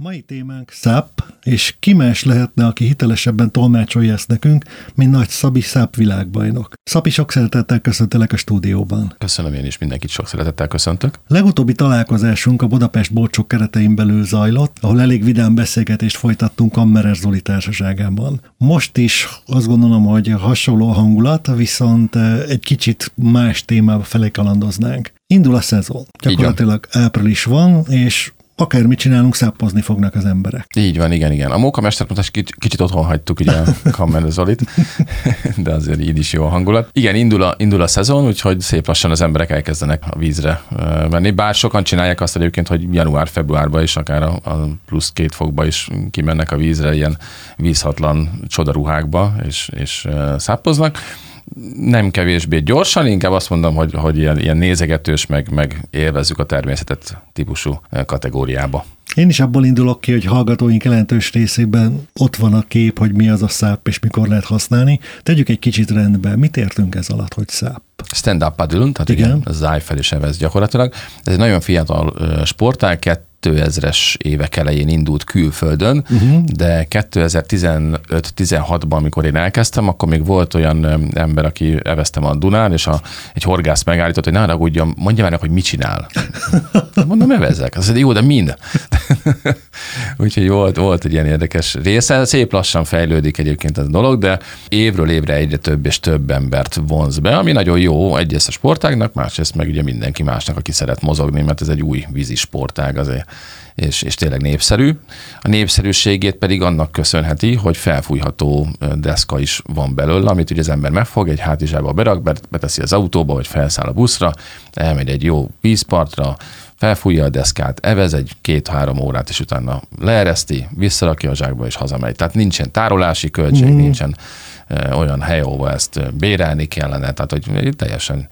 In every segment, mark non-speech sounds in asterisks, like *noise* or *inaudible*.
A mai témánk száp, és ki más lehetne, aki hitelesebben tolmácsolja ezt nekünk, mint nagy Szabi száp világbajnok. Szabi, sok szeretettel köszöntelek a stúdióban. Köszönöm én is, mindenkit sok szeretettel köszöntök. Legutóbbi találkozásunk a Budapest Bolcsok keretein belül zajlott, ahol elég vidám beszélgetést folytattunk Kammerer Zoli társaságában. Most is azt gondolom, hogy hasonló a hangulat, viszont eh, egy kicsit más témába felé kalandoznánk. Indul a szezon. Gyakorlatilag április van, és akármit csinálunk, száppozni fognak az emberek. Így van, igen, igen. A mókamestert most kicsit, kicsit otthon hagytuk ugye a *laughs* Kammer Zolit, *laughs* de azért így is jó a hangulat. Igen, indul a, indul a szezon, úgyhogy szép lassan az emberek elkezdenek a vízre menni. Bár sokan csinálják azt egyébként, hogy január-februárban is, akár a, a plusz két fokba is kimennek a vízre, ilyen vízhatlan csodaruhákba, és, és szápoznak nem kevésbé gyorsan, inkább azt mondom, hogy, hogy ilyen, ilyen nézegetős, meg, meg élvezzük a természetet típusú kategóriába. Én is abból indulok ki, hogy hallgatóink jelentős részében ott van a kép, hogy mi az a száp és mikor lehet használni. Tegyük egy kicsit rendbe. Mit értünk ez alatt, hogy száp? Stand-up paddle, tehát igen, igen az fel is evez gyakorlatilag. Ez egy nagyon fiatal sportág, 2000-es évek elején indult külföldön, uh-huh. de 2015-16-ban, amikor én elkezdtem, akkor még volt olyan ember, aki eveztem a Dunán, és a, egy horgász megállított, hogy ne haragudjon, mondja már, hogy mit csinál. *laughs* Mondom, evezek. Azt mondja, jó, de mind. *laughs* Úgyhogy volt, volt egy ilyen érdekes része. Szép lassan fejlődik egyébként ez a dolog, de évről évre egyre több és több embert vonz be, ami nagyon jó egyrészt a sportágnak, másrészt meg ugye mindenki másnak, aki szeret mozogni, mert ez egy új vízi sportág azért és, és tényleg népszerű. A népszerűségét pedig annak köszönheti, hogy felfújható deszka is van belőle, amit ugye az ember megfog, egy hátizsába berak, beteszi az autóba, vagy felszáll a buszra, elmegy egy jó vízpartra, felfújja a deszkát, evez egy két-három órát, és utána leereszti, visszarakja a zsákba, és hazamegy. Tehát nincsen tárolási költség, mm. nincsen olyan hely, ahova ezt bérelni kellene, tehát hogy teljesen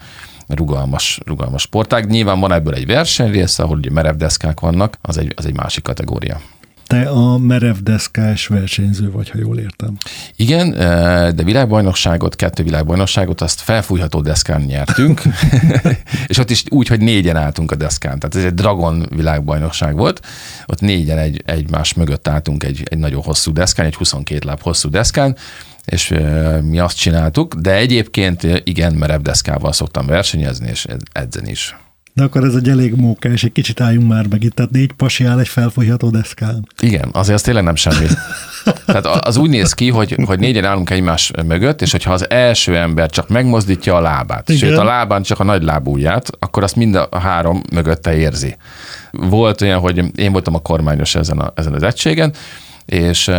rugalmas, rugalmas sportág. Nyilván van ebből egy versenyrésze, ahol ugye merevdeszkák vannak, az egy, az egy másik kategória. Te a merevdeszkás versenyző vagy, ha jól értem. Igen, eh, de világbajnokságot, kettő világbajnokságot, azt felfújható deszkán nyertünk, *laughs* *laughs* és ott is úgy, hogy négyen álltunk a deszkán. Tehát ez egy Dragon világbajnokság volt, ott négyen egy, egymás mögött álltunk egy, egy nagyon hosszú deszkán, egy 22 láb hosszú deszkán, és mi azt csináltuk, de egyébként igen, merev deszkával szoktam versenyezni, és edzeni is. De akkor ez egy elég mókás, egy kicsit álljunk már meg itt, tehát négy pasi áll egy felfolyható deszkán. Igen, azért az tényleg nem semmi. *laughs* Tehát az úgy néz ki, hogy, hogy négyen állunk egymás mögött, és hogyha az első ember csak megmozdítja a lábát, Igen. sőt a lábán csak a nagy lábúját, akkor azt mind a három mögötte érzi. Volt olyan, hogy én voltam a kormányos ezen, a, ezen az egységen, és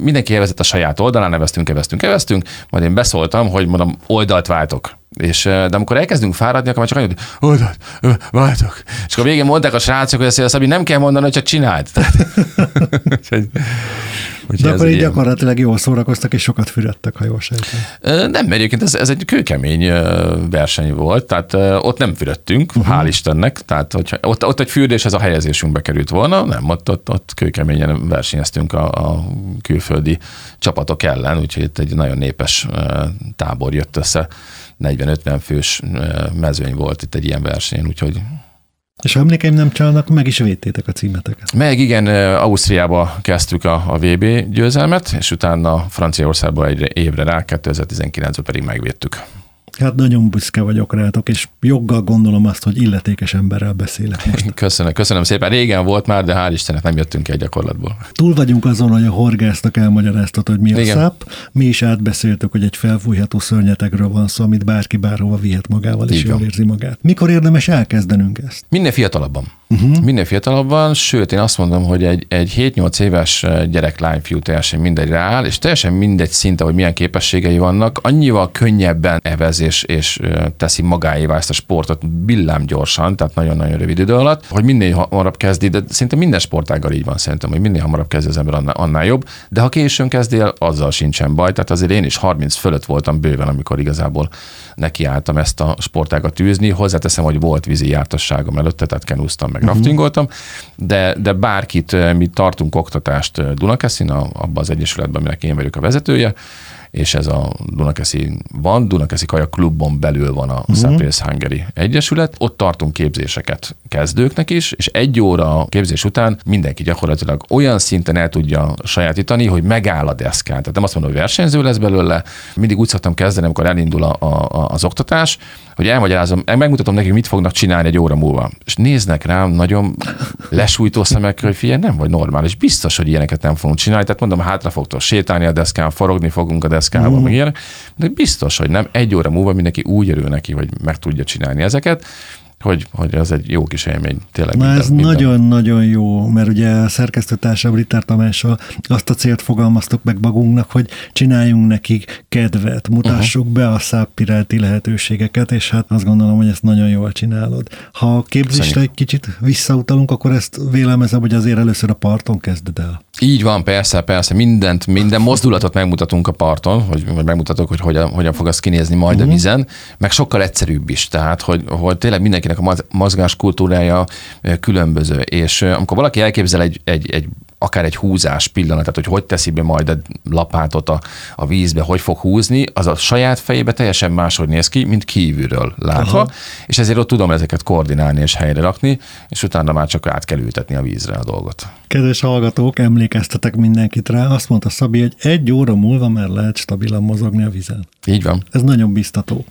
mindenki elvezett a saját oldalán, neveztünk, neveztünk, neveztünk, majd én beszóltam, hogy mondom, oldalt váltok. És, de amikor elkezdünk fáradni, akkor már csak annyit, hogy oldalt, váltok. És akkor végén mondták a srácok, hogy ezt Szabi nem kell mondani, hogy csak csináld. *laughs* De akkor így ilyen... gyakorlatilag jól szórakoztak, és sokat fürödtek, ha jól sejtem. Nem, mert egyébként ez, ez egy kőkemény verseny volt, tehát ott nem fürödtünk, uh-huh. hál' Istennek, tehát hogyha, ott, ott egy fürdés, ez a helyezésünkbe került volna, nem, ott, ott, ott kőkeményen versenyeztünk a, a külföldi csapatok ellen, úgyhogy itt egy nagyon népes tábor jött össze, 40-50 fős mezőny volt itt egy ilyen verseny, úgyhogy és ha emlékeim nem csalnak, meg is védtétek a címeteket. Meg igen, Ausztriába kezdtük a, a VB győzelmet, és utána Franciaországba egy évre rá, 2019-ben pedig megvédtük. Hát nagyon büszke vagyok rátok, és joggal gondolom azt, hogy illetékes emberrel beszélek most. *laughs* Köszönöm, köszönöm szépen. Régen volt már, de hál' Istennek nem jöttünk ki egy gyakorlatból. Túl vagyunk azon, hogy a horgásznak elmagyaráztat, hogy mi a Igen. száp. Mi is átbeszéltük, hogy egy felfújható szörnyetegről van szó, amit bárki bárhova vihet magával, és jól érzi magát. Mikor érdemes elkezdenünk ezt? Minél fiatalabban. Uh-huh. Minél fiatalabban, sőt, én azt mondom, hogy egy, egy 7-8 éves gyerek, lány, fiú teljesen mindegy rááll, és teljesen mindegy szinte, hogy milyen képességei vannak, annyival könnyebben evez és, és teszi magáévá ezt a sportot villám gyorsan, tehát nagyon-nagyon rövid idő alatt, hogy minél hamarabb kezdi, de szinte minden sportággal így van szerintem, hogy minél hamarabb kezdi az ember, annál, annál jobb, de ha későn kezdi el, azzal sincsen baj, tehát azért én is 30 fölött voltam bőven, amikor igazából nekiálltam ezt a sportágat tűzni. Hozzáteszem, hogy volt vízi jártasságom előtte, tehát kenúztam, meg uh-huh. raftingoltam, de, de bárkit, mi tartunk oktatást Dunakeszin, abban az egyesületben, aminek én vagyok a vezetője, és ez a Dunakeszi van, Dunakeszi Kaja Klubon belül van a uh-huh. Szápész Hungary Egyesület, ott tartunk képzéseket kezdőknek is, és egy óra képzés után mindenki gyakorlatilag olyan szinten el tudja sajátítani, hogy megáll a deszkán. Tehát nem azt mondom, hogy versenyző lesz belőle, mindig úgy szoktam kezdeni, amikor elindul a, a, az oktatás, hogy elmagyarázom, megmutatom nekik, mit fognak csinálni egy óra múlva. És néznek rám nagyon lesújtó szemekkel, hogy figyelj, nem vagy normális, biztos, hogy ilyeneket nem fogunk csinálni. Tehát mondom, hátra fogtok sétálni a deszkán, forogni fogunk a deszkával, mm. meg ilyenek. De biztos, hogy nem. Egy óra múlva mindenki úgy örül neki, hogy meg tudja csinálni ezeket hogy, hogy ez egy jó kis élmény. Tényleg Na ez nagyon-nagyon jó, mert ugye a szerkesztőtársam Ritter Tamással azt a célt fogalmaztuk meg magunknak, hogy csináljunk nekik kedvet, mutassuk uh-huh. be a száppirálti lehetőségeket, és hát azt gondolom, hogy ezt nagyon jól csinálod. Ha a képzésre egy kicsit visszautalunk, akkor ezt vélelmezem, hogy azért először a parton kezded el. Így van, persze, persze, mindent, minden mozdulatot megmutatunk a parton, hogy, hogy megmutatok, hogy hogyan, hogyan fog az kinézni majd uh-huh. a mhm. vizen, meg sokkal egyszerűbb is, tehát hogy, hogy tényleg mindenkinek a mozgáskultúrája különböző, és amikor valaki elképzel egy, egy, egy akár egy húzás pillanatát, hogy hogy teszi be majd a lapátot a, a vízbe, hogy fog húzni, az a saját fejébe teljesen máshogy néz ki, mint kívülről látva, Aha. és ezért ott tudom ezeket koordinálni és helyre rakni, és utána már csak át kell ültetni a vízre a dolgot. Kedves hallgatók, emlékeztetek mindenkit rá, azt mondta Szabi, hogy egy óra múlva már lehet stabilan mozogni a vízen. Így van. Ez nagyon biztató.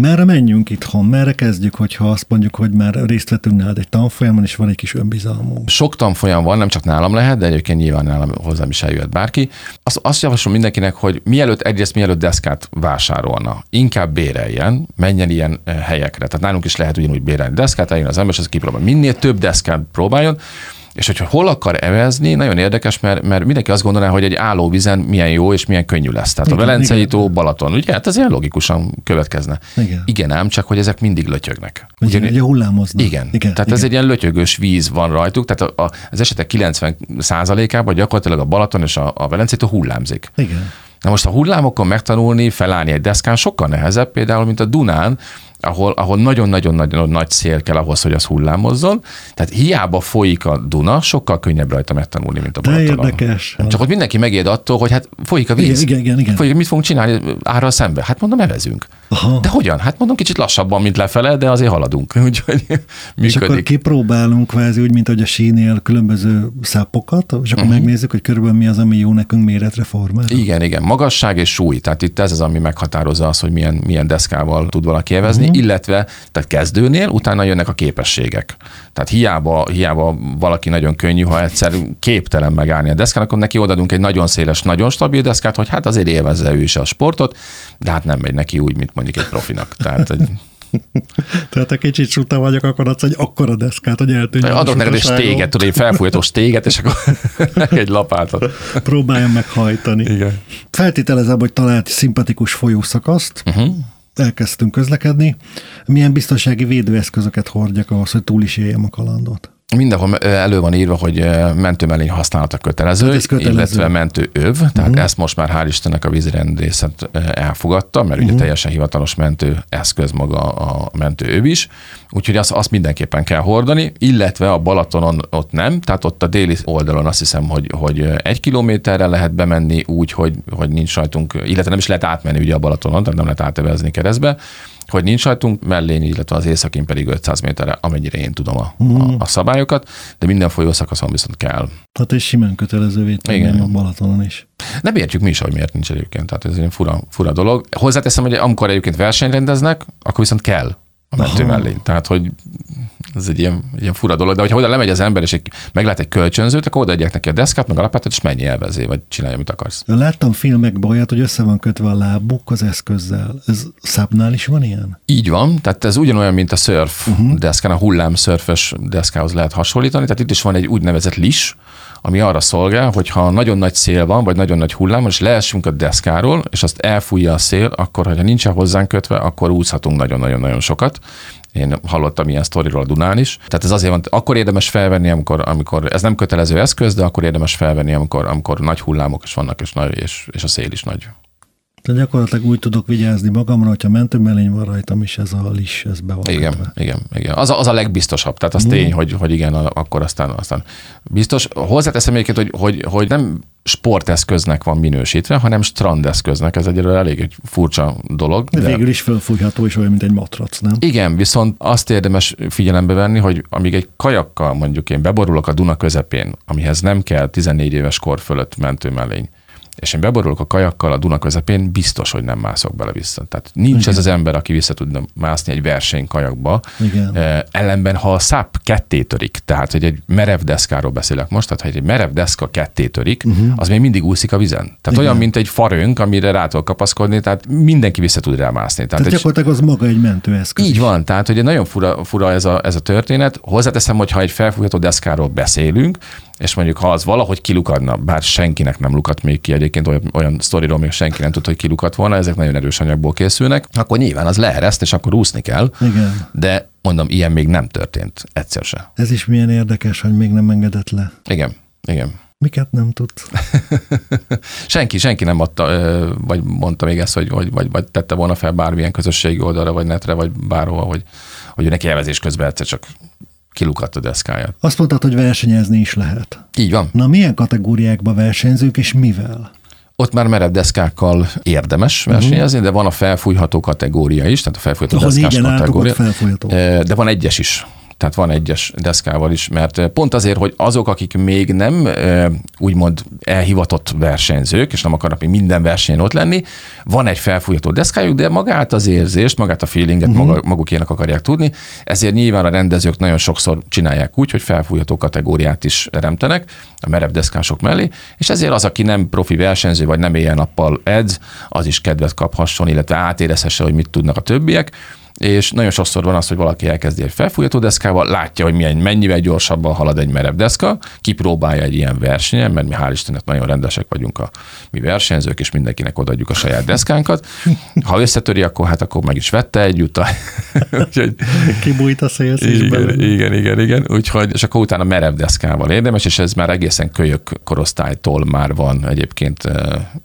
Merre menjünk itthon? Merre kezdjük, hogyha azt mondjuk, hogy már részt vettünk nálad egy tanfolyamon, és van egy kis önbizalmunk? Sok tanfolyam van, nem csak nálam lehet, de egyébként nyilván nálam hozzám is eljöhet bárki. Azt, azt javaslom mindenkinek, hogy mielőtt egyrészt mielőtt deszkát vásárolna, inkább béreljen, menjen ilyen eh, helyekre. Tehát nálunk is lehet ugyanúgy bérelni deszkát, eljön az ember, és az kipróbál. Minél több deszkát próbáljon, és hogyha hol akar evezni, nagyon érdekes, mert, mert mindenki azt gondolná, hogy egy állóvizen milyen jó és milyen könnyű lesz. Tehát igen, a Velencei tó, Balaton, ugye? Hát ez ilyen logikusan következne. Igen. igen ám, csak hogy ezek mindig lötyögnek. Ugye, ugye hullámoznak. Igen. igen. Tehát igen. ez egy ilyen lötyögös víz van rajtuk, tehát a, a, az esetek 90% ában gyakorlatilag a Balaton és a, a Velencei tó hullámzik. Igen. Na most a hullámokon megtanulni, felállni egy deszkán sokkal nehezebb például, mint a Dunán, ahol, ahol nagyon-nagyon-nagyon nagy szél kell ahhoz, hogy az hullámozzon. Tehát hiába folyik a Duna, sokkal könnyebb rajta megtanulni, mint a Balatonon. De érdekes. Csak hogy mindenki megéd attól, hogy hát folyik a víz. Igen, igen, igen. Folyik, mit fogunk csinálni árral szembe? Hát mondom, evezünk. Aha. De hogyan? Hát mondom, kicsit lassabban, mint lefele, de azért haladunk. *laughs* Úgyhogy És akkor kipróbálunk kvázi úgy, mint hogy a sínél különböző szápokat, és akkor uh-huh. megnézzük, hogy körülbelül mi az, ami jó nekünk méretre formál. Igen, igen. Magasság és súly. Tehát itt ez az, ami meghatározza azt, hogy milyen, milyen deszkával tud valaki evezni, uh-huh. illetve tehát kezdőnél utána jönnek a képességek. Tehát hiába, hiába valaki nagyon könnyű, ha egyszer képtelen megállni a deszkán, akkor neki odadunk egy nagyon széles, nagyon stabil deszkát, hogy hát azért élvezze ő is a sportot, de hát nem megy neki úgy, mint mondjuk egy profinak. Tehát egy *laughs* tehát ha kicsit suta vagyok, akkor adsz egy akkora deszkát, hogy eltűnjön. Adok neked egy stéget, tudod, egy felfújhatós stéget, és akkor *laughs* egy lapátot. Próbáljam meghajtani. Igen. Feltételezem, hogy talált szimpatikus folyószakaszt, uh-huh. Elkezdtünk közlekedni. Milyen biztonsági védőeszközöket hordjak ahhoz, hogy túl is éljem a kalandot? Mindenhol elő van írva, hogy mentőmellény használata kötelező, hát kötelező. illetve mentőöv, tehát uh-huh. ezt most már hál' Istennek a vízirendészet elfogadta, mert uh-huh. ugye mhm. teljesen hivatalos mentő eszköz maga a mentőöv is, úgyhogy azt, azt mindenképpen kell hordani, illetve a Balatonon ott nem, tehát ott a déli oldalon azt hiszem, hogy, hogy egy kilométerre lehet bemenni úgy, hogy, hogy nincs rajtunk, illetve nem is lehet átmenni ugye a Balatonon, tehát nem lehet átevezni keresztbe, hogy nincs rajtunk mellény, illetve az északin pedig 500 méterre, amennyire én tudom a, mm. a, mhm. a szabályokat, de minden folyószakaszon viszont kell. Tehát és simán kötelezővé tenni a Balatonon is. Nem értjük mi is, hogy miért nincs egyébként, tehát ez egy fura, fura dolog. Hozzáteszem, hogy amikor egyébként versenyrendeznek, akkor viszont kell a mentő mellény. Tehát, hogy ez egy ilyen, ilyen fura dolog, de hogyha oda lemegy az ember, és egy, meglát egy kölcsönzőt, akkor odaadják neki a deszkát, meg a lapátot, és mennyi elvezé, vagy csinálja, amit akarsz. Láttam filmekben olyat, hogy össze van kötve a lábuk az eszközzel. Ez szápnál is van ilyen? Így van, tehát ez ugyanolyan, mint a surf uh-huh. deszkán, a hullám szörfös deszkához lehet hasonlítani. Tehát itt is van egy úgynevezett lis, ami arra szolgál, hogy ha nagyon nagy szél van, vagy nagyon nagy hullám, és leesünk a deszkáról, és azt elfújja a szél, akkor, ha nincsen hozzánk kötve, akkor úszhatunk nagyon-nagyon-nagyon sokat. Én hallottam ilyen sztoriról Dunán is. Tehát ez azért van, akkor érdemes felvenni, amikor, amikor ez nem kötelező eszköz, de akkor érdemes felvenni, amikor, amikor nagy hullámok is vannak, és, nagy, és, és a szél is nagy. Tehát gyakorlatilag úgy tudok vigyázni magamra, hogyha mentőmelény van rajtam, is ez a lis, ez be van. Igen, igen, igen. Az a, az a legbiztosabb. Tehát az mm. tény, hogy, hogy igen, akkor aztán, aztán biztos. Hozzáteszem egyébként, hogy, hogy, hogy nem sporteszköznek van minősítve, hanem strandeszköznek. Ez egy elég egy furcsa dolog. De, de végül is felfújható és olyan, mint egy matrac, nem? Igen, viszont azt érdemes figyelembe venni, hogy amíg egy kajakkal mondjuk én beborulok a Duna közepén, amihez nem kell 14 éves kor fölött mentőmellény, és én beborulok a kajakkal a Duna közepén, biztos, hogy nem mászok bele vissza. Tehát nincs Igen. ez az ember, aki vissza tudna mászni egy versenykajakba. Igen. ellenben, ha a száp ketté törik, tehát hogy egy merev deszkáról beszélek most, tehát ha egy merev deszka ketté törik, uh-huh. az még mindig úszik a vizen. Tehát Igen. olyan, mint egy farönk, amire rá tudok kapaszkodni, tehát mindenki vissza tud rá mászni. Tehát, tehát gyakorlatilag az maga egy mentőeszköz. Így is. van, tehát hogy nagyon fura, fura ez, a, ez a történet. Hozzáteszem, hogy ha egy felfújható deszkáról beszélünk, és mondjuk ha az valahogy kilukadna, bár senkinek nem lukat még ki egyébként, olyan, olyan sztoriról még senki nem tudta, hogy kilukat volna, ezek nagyon erős anyagból készülnek, akkor nyilván az leereszt, és akkor úszni kell. Igen. De mondom, ilyen még nem történt egyszer se. Ez is milyen érdekes, hogy még nem engedett le. Igen, igen. Miket nem tudsz? *laughs* senki, senki nem adta, vagy mondta még ezt, hogy, vagy, vagy, vagy tette volna fel bármilyen közösségi oldalra, vagy netre, vagy bárhol, hogy, hogy neki elvezés közben egyszer csak kilukadt a deszkáját. Azt mondtad, hogy versenyezni is lehet. Így van. Na milyen kategóriákba versenyzők és mivel? Ott már merev deszkákkal érdemes mhm. versenyezni, uh-huh. de van a felfújható kategória is, tehát a felfújható deszkás kategória. Felfújható. De van egyes is tehát van egyes deszkával is, mert pont azért, hogy azok, akik még nem úgymond elhivatott versenyzők, és nem akarnak még minden versenyen ott lenni, van egy felfújható deszkájuk, de magát az érzést, magát a feelinget uh-huh. maga, magukének akarják tudni, ezért nyilván a rendezők nagyon sokszor csinálják úgy, hogy felfújható kategóriát is teremtenek a merev deszkások mellé, és ezért az, aki nem profi versenyző, vagy nem éjjel-nappal edz, az is kedvet kaphasson, illetve átérezhesse, hogy mit tudnak a többiek, és nagyon sokszor van az, hogy valaki elkezdi egy felfújható deszkával, látja, hogy milyen, mennyivel gyorsabban halad egy merev deszka, kipróbálja egy ilyen versenyen, mert mi hál' Istennek nagyon rendesek vagyunk a mi versenyzők, és mindenkinek odaadjuk a saját deszkánkat. Ha összetöri, akkor hát akkor meg is vette együtt. *laughs* Úgyhogy, Kibújt a szélsz igen, igen, igen, igen, Úgyhogy, és akkor utána merev deszkával érdemes, és ez már egészen kölyök korosztálytól már van egyébként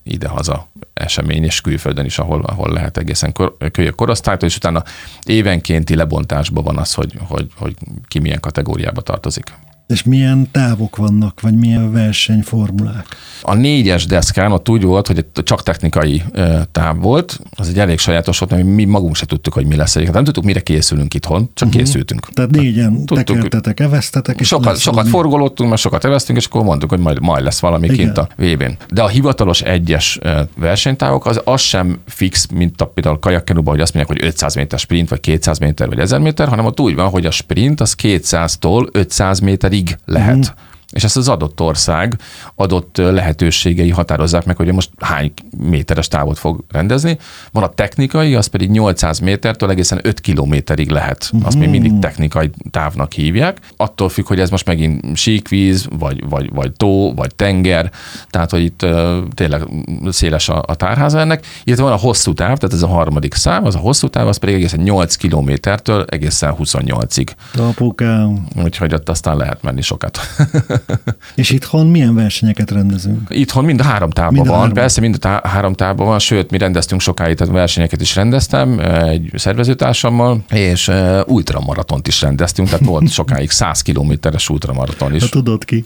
idehaza esemény, és külföldön is, ahol, ahol lehet egészen kölyök korosztálytól, és utána évenkénti lebontásban van az, hogy, hogy, hogy ki milyen kategóriába tartozik. És milyen távok vannak, vagy milyen versenyformulák? A négyes deszkán ott úgy volt, hogy csak technikai táv volt, az egy elég sajátos volt, mert mi magunk se tudtuk, hogy mi lesz egyébként. Nem tudtuk, mire készülünk itthon, csak uh-huh. készültünk. Tehát négyen Tehát, tekertetek, evesztetek. És sokat, sokat valami... mert sokat eveztünk, és akkor mondtuk, hogy majd, majd lesz valami Igen. kint a vb De a hivatalos egyes versenytávok az, az sem fix, mint a például kajakkenuba, hogy azt mondják, hogy 500 méter sprint, vagy 200 méter, vagy 1000 méter, hanem ott úgy van, hogy a sprint az 200-tól 500 méterig lehet. Mm és ezt az adott ország adott lehetőségei határozzák meg, hogy most hány méteres távot fog rendezni. Van a technikai, az pedig 800 métertől egészen 5 kilométerig lehet. Azt még mindig technikai távnak hívják. Attól függ, hogy ez most megint síkvíz, vagy, vagy, vagy tó, vagy tenger, tehát hogy itt uh, tényleg széles a, a tárháza ennek. Illetve van a hosszú táv, tehát ez a harmadik szám, az a hosszú táv, az pedig egészen 8 kilométertől egészen 28-ig. Apukám. Úgyhogy ott aztán lehet menni sokat. *laughs* *laughs* És itthon milyen versenyeket rendezünk? Itthon mind a három mind a van, három. persze mind a tá- három távban van, sőt, mi rendeztünk sokáig, tehát versenyeket is rendeztem egy szervezőtársammal, és uh, ultramaratont is rendeztünk, tehát volt *laughs* sokáig 100 kilométeres ultramaraton is. Ha tudod ki.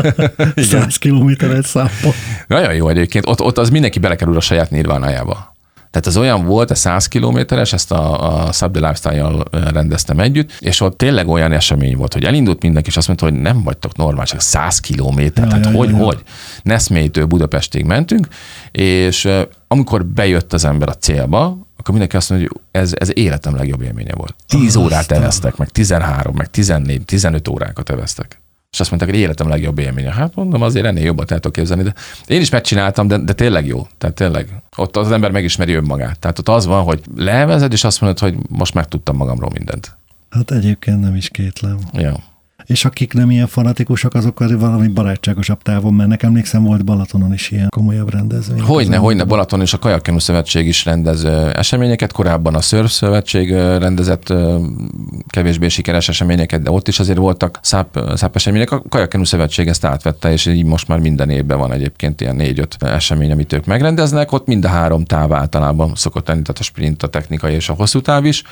*laughs* 100 kilométeres száppal. Nagyon jó egyébként, ott, ott az mindenki belekerül a saját nirvánájába. Tehát az olyan volt, a 100 kilométeres, ezt a, a Subway Lifestyle-jal rendeztem együtt, és ott tényleg olyan esemény volt, hogy elindult mindenki, és azt mondta, hogy nem vagytok csak 100 kilométer, ja, tehát ja, hogy, ja. hogy? Neszmélytől Budapestig mentünk, és amikor bejött az ember a célba, akkor mindenki azt mondja, hogy ez, ez életem legjobb élménye volt. 10 órát eveztek, meg 13, meg 14, 15 órákat eveztek és azt mondták, hogy életem legjobb élménye. Hát mondom, azért ennél jobbat el tudok képzelni, de én is megcsináltam, de, de tényleg jó. Tehát tényleg, ott az ember megismeri önmagát. Tehát ott az van, hogy levezed, és azt mondod, hogy most megtudtam magamról mindent. Hát egyébként nem is kétlem. Ja és akik nem ilyen fanatikusak, azok azért valami barátságosabb távon mennek. Emlékszem, volt Balatonon is ilyen komolyabb rendezvény. Hogyne, hogyne, Balaton és a Kajakkenu Szövetség is rendez eseményeket, korábban a Surf Szövetség rendezett kevésbé sikeres eseményeket, de ott is azért voltak száp, száp események. A Kajakkenu Szövetség ezt átvette, és így most már minden évben van egyébként ilyen négy-öt esemény, amit ők megrendeznek. Ott mind a három táv általában szokott lenni, tehát a sprint, a technikai és a hosszú táv is.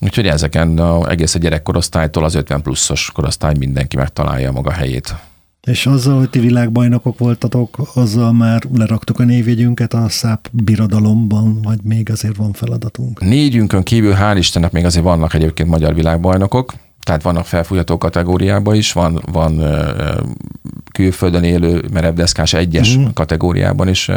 Úgyhogy ezeken a, egész a gyerekkorosztálytól az 50 pluszos korosztály mindenki megtalálja maga helyét. És azzal, hogy ti világbajnokok voltatok, azzal már leraktuk a névjegyünket a száp birodalomban, vagy még azért van feladatunk? Négyünkön kívül, hál' Istennek még azért vannak egyébként magyar világbajnokok, tehát vannak felfújható kategóriában is, van, van külföldön élő merevdeszkás egyes uh-huh. kategóriában is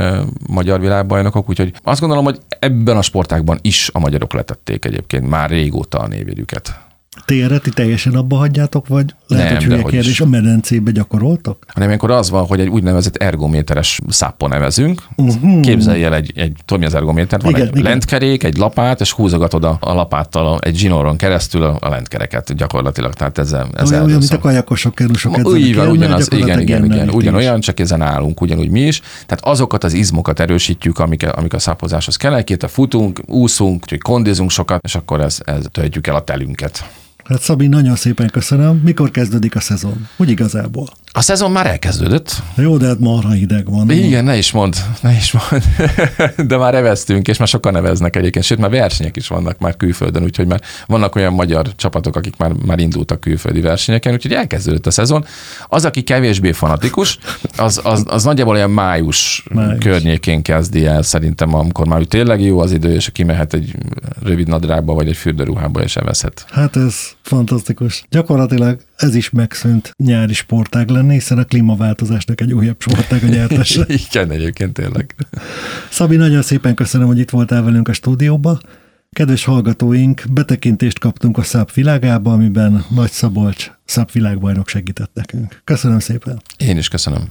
magyar világbajnokok, úgyhogy azt gondolom, hogy ebben a sportákban is a magyarok letették egyébként már régóta a névjegyüket. Ti teljesen abba hagyjátok, vagy lehet, nem, hogy hülye kérdés, is. a medencébe gyakoroltak? Hanem ilyenkor az van, hogy egy úgynevezett ergométeres száppon nevezünk. Uh-huh. Képzelj el egy, egy tudom, az ergométer, van igen, egy igen. lentkerék, egy lapát, és húzogatod a, a lapáttal egy zsinóron keresztül a, a lentkereket gyakorlatilag. Tehát ezzel, ezzel olyan, mint a kajakosok, kerusok. Úgy van, ugyanaz, igen, igen, igen, ugyanolyan, csak ezen állunk, ugyanúgy mi is. Tehát azokat az izmokat erősítjük, amik, amik a szápozáshoz kellnek, itt a futunk, úszunk, kondizunk sokat, és akkor ez, ez töltjük el a telünket. Hát Szabi, nagyon szépen köszönöm. Mikor kezdődik a szezon? Úgy igazából? A szezon már elkezdődött. Jó, de hát marha hideg van. Igen, ne is mond, ne is mond. *laughs* de már eveztünk, és már sokan neveznek egyébként, sőt, már versenyek is vannak már külföldön, úgyhogy már vannak olyan magyar csapatok, akik már, már indultak külföldi versenyeken, úgyhogy elkezdődött a szezon. Az, aki kevésbé fanatikus, az, az, az nagyjából olyan május, május környékén kezdi el szerintem, amikor már úgy tényleg jó az idő, és aki mehet egy rövid nadrágba, vagy egy fürdőruhába, és evezhet. Hát ez fantasztikus. Gyakorlatilag ez is megszűnt nyári sportág lenni, hiszen a klímaváltozásnak egy újabb sportág a nyertese. *laughs* Igen, egyébként tényleg. Szabi, nagyon szépen köszönöm, hogy itt voltál velünk a stúdióba. Kedves hallgatóink, betekintést kaptunk a SZAP világába, amiben Nagy Szabolcs SZAP világbajnok segített nekünk. Köszönöm szépen. Én is köszönöm.